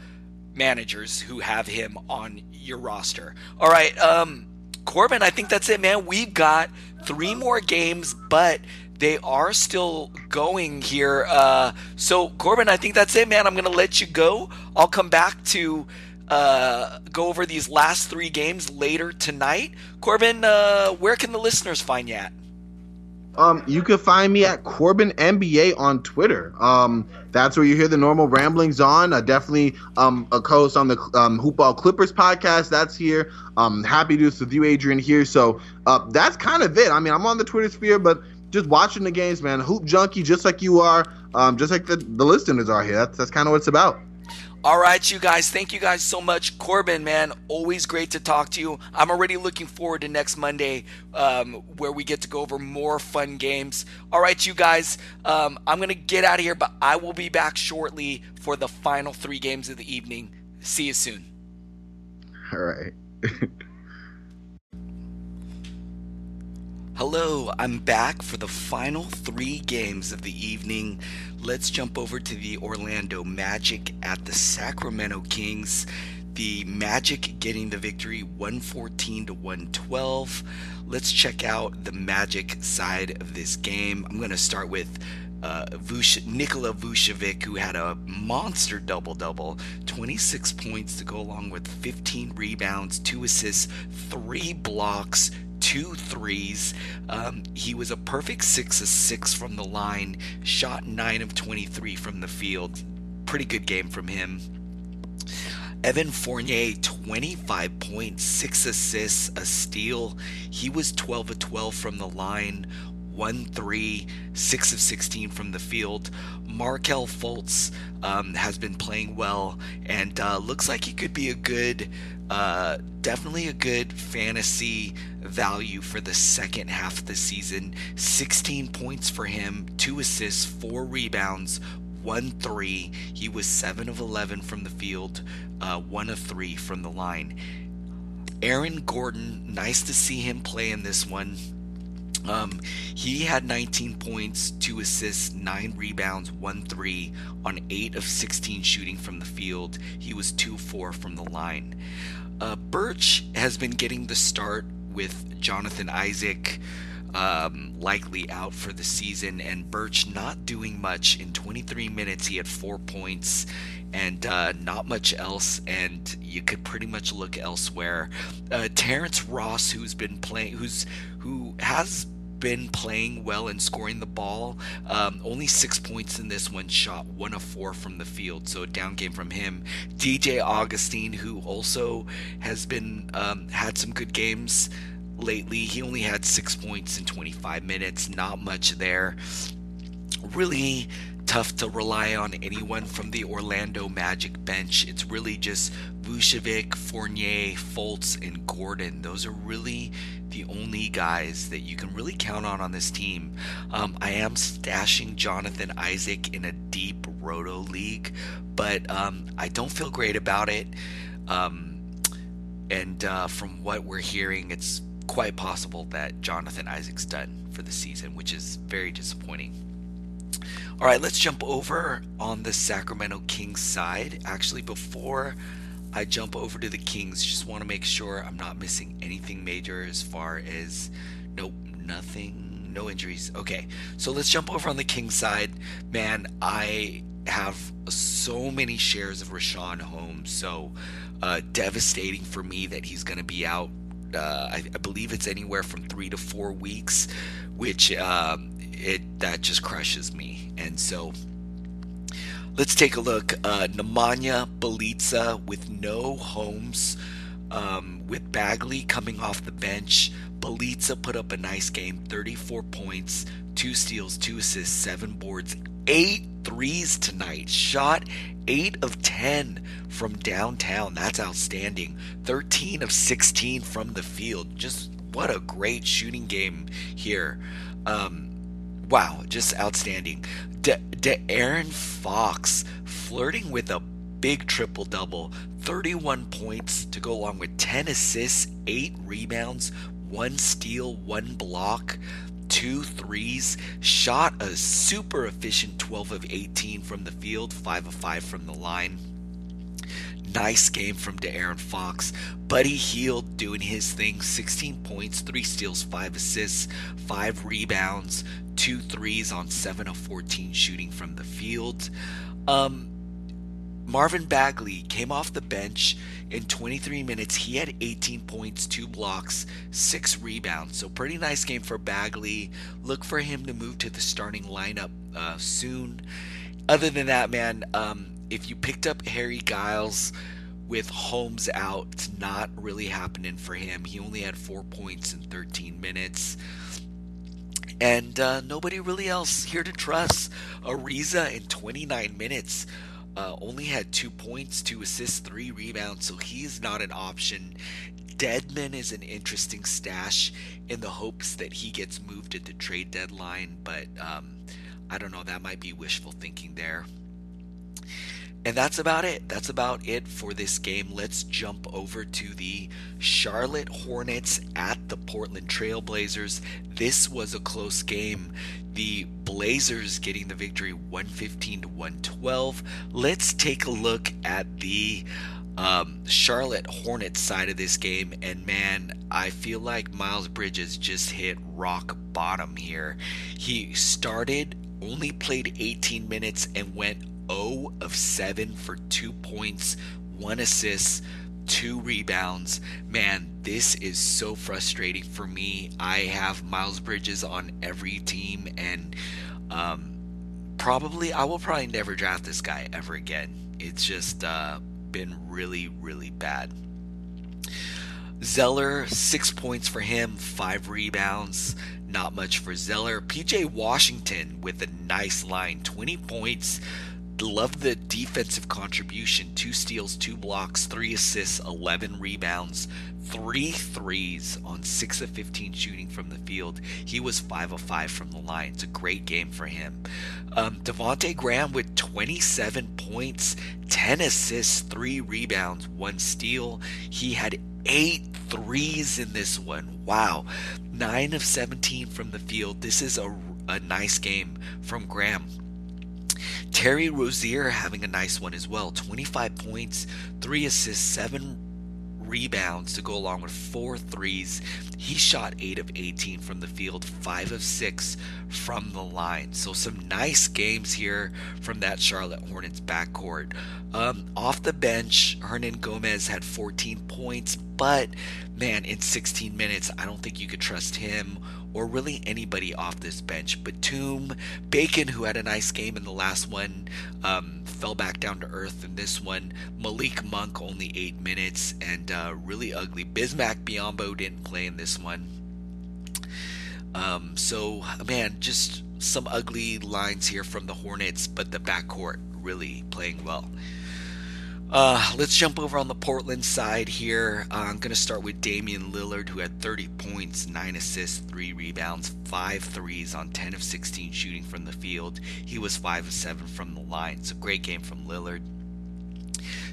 managers who have him on your roster. All right, um, Corban, I think that's it, man. We've got three more games, but they are still going here. Uh, so, Corban, I think that's it, man. I'm going to let you go. I'll come back to uh, go over these last three games later tonight. Corban, uh, where can the listeners find you at? Um, you can find me at Corban NBA on Twitter. Um, that's where you hear the normal ramblings on. Uh, definitely um, a co-host on the um, Hoopball Clippers podcast. That's here. Um, happy to do this with you, Adrian. Here, so uh, that's kind of it. I mean, I'm on the Twitter sphere, but just watching the games, man. Hoop junkie, just like you are, um, just like the the listeners are here. That's that's kind of what it's about. All right, you guys. Thank you guys so much. Corban, man, always great to talk to you. I'm already looking forward to next Monday um, where we get to go over more fun games. All right, you guys. Um, I'm going to get out of here, but I will be back shortly for the final three games of the evening. See you soon. All right. [LAUGHS] Hello, I'm back for the final three games of the evening. Let's jump over to the Orlando Magic at the Sacramento Kings. The Magic getting the victory 114 to 112. Let's check out the Magic side of this game. I'm going to start with uh, Nikola Vucevic, who had a monster double double 26 points to go along with 15 rebounds, 2 assists, 3 blocks, two threes. Um, he was a perfect six of six from the line, shot nine of 23 from the field. Pretty good game from him. Evan Fournier, 25 points, 6 assists, a steal. He was 12 of 12 from the line, 1 3, 6 of 16 from the field. Markelle Fultz um, has been playing well and uh, looks like he could be a good uh, definitely a good fantasy value for the second half of the season. 16 points for him, two assists, four rebounds, one three. He was seven of 11 from the field, uh, one of three from the line. Aaron Gordon, nice to see him play in this one. Um, he had 19 points, two assists, nine rebounds, one three on eight of 16 shooting from the field. He was 2 4 from the line. Uh, Birch has been getting the start with Jonathan Isaac um, likely out for the season, and Birch not doing much. In 23 minutes, he had four points and uh, not much else, and you could pretty much look elsewhere. Uh, Terrence Ross, who's been playing, who's who has been playing well and scoring the ball. Um, only six points in this one, shot one of four from the field, so a down game from him. DJ Augustine, who also has been um, had some good games lately. He only had six points in 25 minutes, not much there. Really tough to rely on anyone from the Orlando Magic bench. It's really just Vucevic, Fournier, Fultz, and Gordon. Those are really the only guys that you can really count on on this team. Um, I am stashing Jonathan Isaac in a deep roto league, but um, I don't feel great about it. Um, and uh, from what we're hearing, it's quite possible that Jonathan Isaac's done for the season, which is very disappointing. All right, let's jump over on the Sacramento Kings side. Actually, before I jump over to the Kings, just want to make sure I'm not missing anything major as far as nope, nothing, no injuries. Okay, so let's jump over on the Kings side. Man, I have so many shares of Richaun Holmes, so uh, devastating for me that he's going to be out. Uh, I, I, believe it's anywhere from three to four weeks, which um, it that just crushes me. And so let's take a look. Uh, Nemanja Bjelica with no Holmes, um, with Bagley coming off the bench. Bjelica put up a nice game 34 points, two steals, two assists, seven boards, eight threes tonight. Shot 8 of 10 from downtown. That's outstanding. 13 of 16 from the field. Just what a great shooting game here. Um, wow, just outstanding. De, De'Aaron Fox flirting with a big triple double 31 points to go along with 10 assists, 8 rebounds, 1 steal, 1 block, two threes, shot a super efficient 12 of 18 from the field, 5 of 5 from the line. Nice game from De'Aaron Fox. Buddy Hield doing his thing 16 points, 3 steals, 5 assists, 5 rebounds, 2 threes on 7 of 14 shooting from the field. Um, Marvin Bagley came off the bench in 23 minutes. He had 18 points, 2 blocks, 6 rebounds. So, pretty nice game for Bagley. Look for him to move to the starting lineup uh, soon. Other than that, man, um, if you picked up Harry Giles with Holmes out, it's not really happening for him. He only had four points in 13 minutes. And uh, nobody really else here to trust. Ariza in 29 minutes. Uh, only had two points, two assists, three rebounds, so he's not an option. Dedmon is an interesting stash in the hopes that he gets moved at the trade deadline, but um, I don't know. That might be wishful thinking there. And that's about it. That's about it for this game. Let's jump over to the Charlotte Hornets at the Portland Trailblazers. This was a close game. The Blazers getting the victory 115 to 112. Let's take a look at the um, Charlotte Hornets side of this game. And man, I feel like Miles Bridges just hit rock bottom here. He started, only played 18 minutes, and went 0 of 7 for 2 points, 1 assist, 2 rebounds. Man, this is so frustrating for me. I have Miles Bridges on every team and um, probably I will probably never draft this guy ever again. It's just uh, been really really bad. Zeller, six points for him, five rebounds. Not much for Zeller. PJ Washington with a nice line, 20 points, Love the defensive contribution. Two steals, two blocks, three assists, 11 rebounds, three threes on 6 of 15 shooting from the field. He was 5 of 5 from the line. It's a great game for him. Um, Devonte Graham with 27 points, 10 assists, 3 rebounds, 1 steal. He had eight threes in this one. Wow. 9 of 17 from the field. This is a, a nice game from Graham. Terry Rozier having a nice one as well 25 points, 3 assists, 7 rebounds to go along with four threes. He shot 8 of 18 from the field, 5 of 6 from the line. So some nice games here from that Charlotte Hornets backcourt. Um, off the bench, Hernangomez had 14 points, but man, in 16 minutes, I don't think you could trust him or really anybody off this bench. Batum, Bacon, who had a nice game in the last one, um, fell back down to earth in this one. Malik Monk only eight minutes and uh, really ugly. Bismack Biyombo didn't play in this one. Um, so man, just some ugly lines here from the Hornets, but the backcourt really playing well. Uh, let's jump over on the Portland side here. Uh, I'm going to start with Damian Lillard, who had 30 points, 9 assists, 3 rebounds, 5 threes on 10 of 16 shooting from the field. He was 5 of 7 from the line. so great game from Lillard.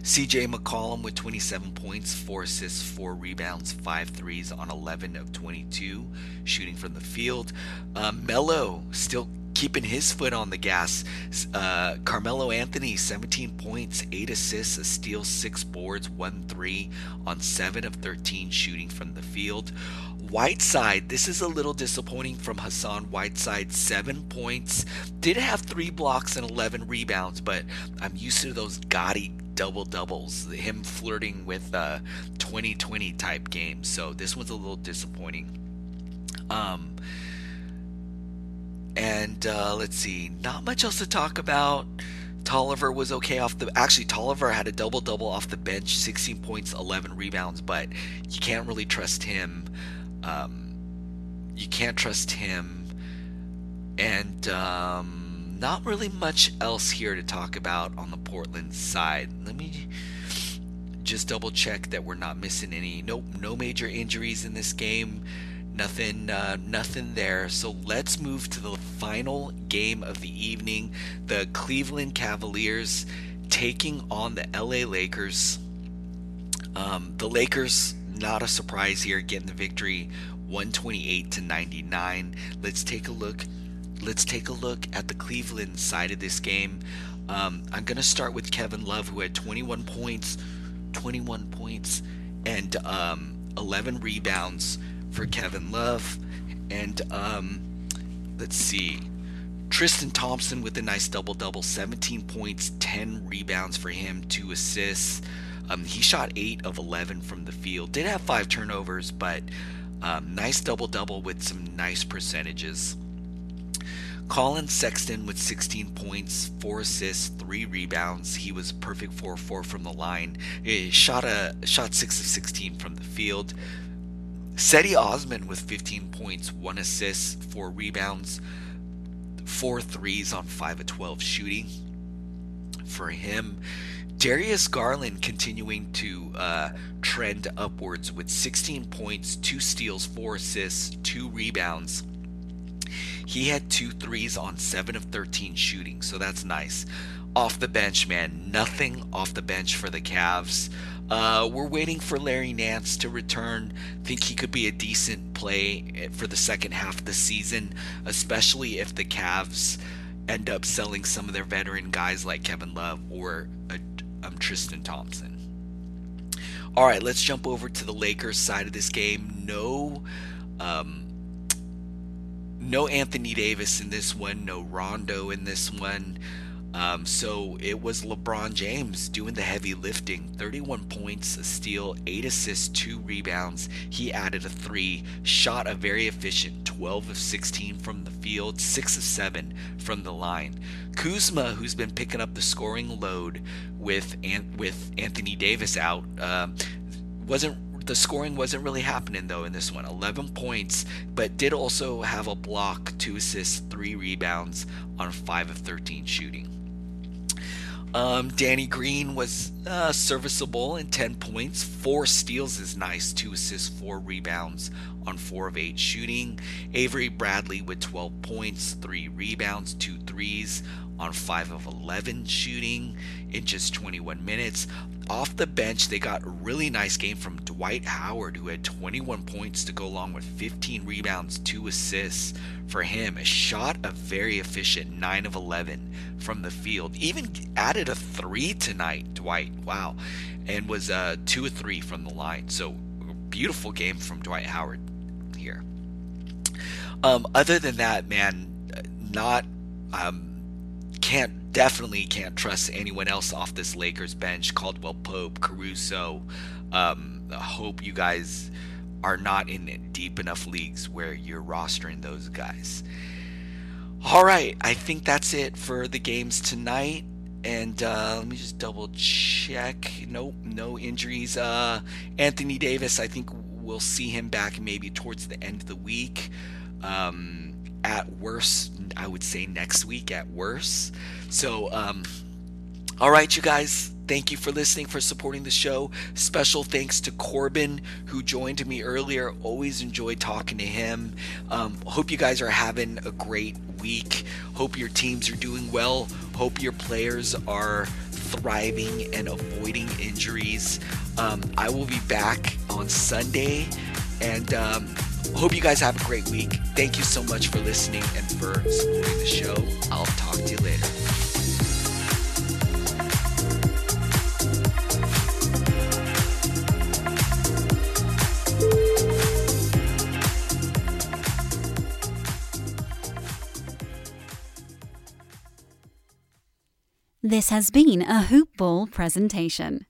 CJ McCollum with 27 points, 4 assists, 4 rebounds, 5 threes on 11 of 22 shooting from the field. Uh, Melo still keeping his foot on the gas. Uh, Carmelo Anthony, 17 points, 8 assists, a steal, 6 boards, 1 3 on 7 of 13 shooting from the field. Whiteside, this is a little disappointing from Hassan Whiteside, 7 points. Did have 3 blocks and 11 rebounds, but I'm used to those gaudy double doubles, him flirting with uh, 2020 type games. So this one's a little disappointing. Um, and uh, let's see, not much else to talk about. Tolliver was okay off the. Actually, Tolliver had a double double off the bench, 16 points, 11 rebounds, but you can't really trust him. Um, you can't trust him. And um, not really much else here to talk about on the Portland side. Let me just double check that we're not missing any. Nope, no major injuries in this game. Nothing, uh, nothing there. So let's move to the final game of the evening: the Cleveland Cavaliers taking on the LA Lakers. Um, the Lakers, not a surprise here, getting the victory, 128 to 99. Let's take a look. Let's take a look at the Cleveland side of this game. Um, I'm going to start with Kevin Love, who had 21 points, 21 points, and um, 11 rebounds for Kevin Love. And um, let's see. Tristan Thompson with a nice double double 17 points, 10 rebounds for him, 2 assists. Um, he shot 8 of 11 from the field. Did have 5 turnovers, but um, nice double double with some nice percentages. Collin Sexton with 16 points, 4 assists, 3 rebounds. He was perfect 4-4 from the line. He shot a shot 6 of 16 from the field. Cedi Osman with 15 points, 1 assist, 4 rebounds, 4 threes on 5 of 12 shooting. for him. Darius Garland continuing to uh, trend upwards with 16 points, two steals, four assists, two rebounds. He had two threes on 7 of 13 shooting, so that's nice. Off the bench, man, nothing off the bench for the Cavs. Uh, we're waiting for Larry Nance to return. Think he could be a decent play for the second half of the season, especially if the Cavs end up selling some of their veteran guys like Kevin Love or uh, um, Tristan Thompson. All right, let's jump over to the Lakers side of this game. No, um, no Anthony Davis in this one. No Rondo in this one. Um, so it was LeBron James doing the heavy lifting 31 points, a steal, 8 assists, 2 rebounds. He added a 3, shot a very efficient 12 of 16 from the field, 6 of 7 from the line. Kuzma, who's been picking up the scoring load with, with Anthony Davis out, uh, wasn't the scoring wasn't really happening though in this one 11 points but did also have a block 2 assists 3 rebounds on 5 of 13 shooting um, Danny Green was uh, serviceable in 10 points. Four steals is nice. Two assists, four rebounds on four of eight shooting. Avery Bradley with 12 points, three rebounds, two threes on 5 of 11 shooting in just 21 minutes. Off the bench, they got a really nice game from Dwight Howard, who had 21 points to go along with 15 rebounds, 2 assists for him. A shot a very efficient 9 of 11 from the field. Even added a 3 tonight, Dwight. Wow. And was uh, 2 of 3 from the line. So, beautiful game from Dwight Howard here. Um, other than that, man, not um, can't definitely can't trust anyone else off this Lakers bench. Caldwell Pope, Caruso. Um, hope you guys are not in deep enough leagues where you're rostering those guys. All right, I think that's it for the games tonight. And uh, let me just double check. Nope, no injuries. Uh, Anthony Davis, I think we'll see him back maybe towards the end of the week. Um, at worst, I would say next week at worst. So, um, all right, you guys, thank you for listening, for supporting the show. Special thanks to Corban, who joined me earlier. Always enjoy talking to him. Um, hope you guys are having a great week. Hope your teams are doing well. Hope your players are thriving and avoiding injuries. Um, I will be back on Sunday and um, hope you guys have a great week. Thank you so much for listening and for supporting the show. I'll talk to you later. This has been a Hoop Ball presentation.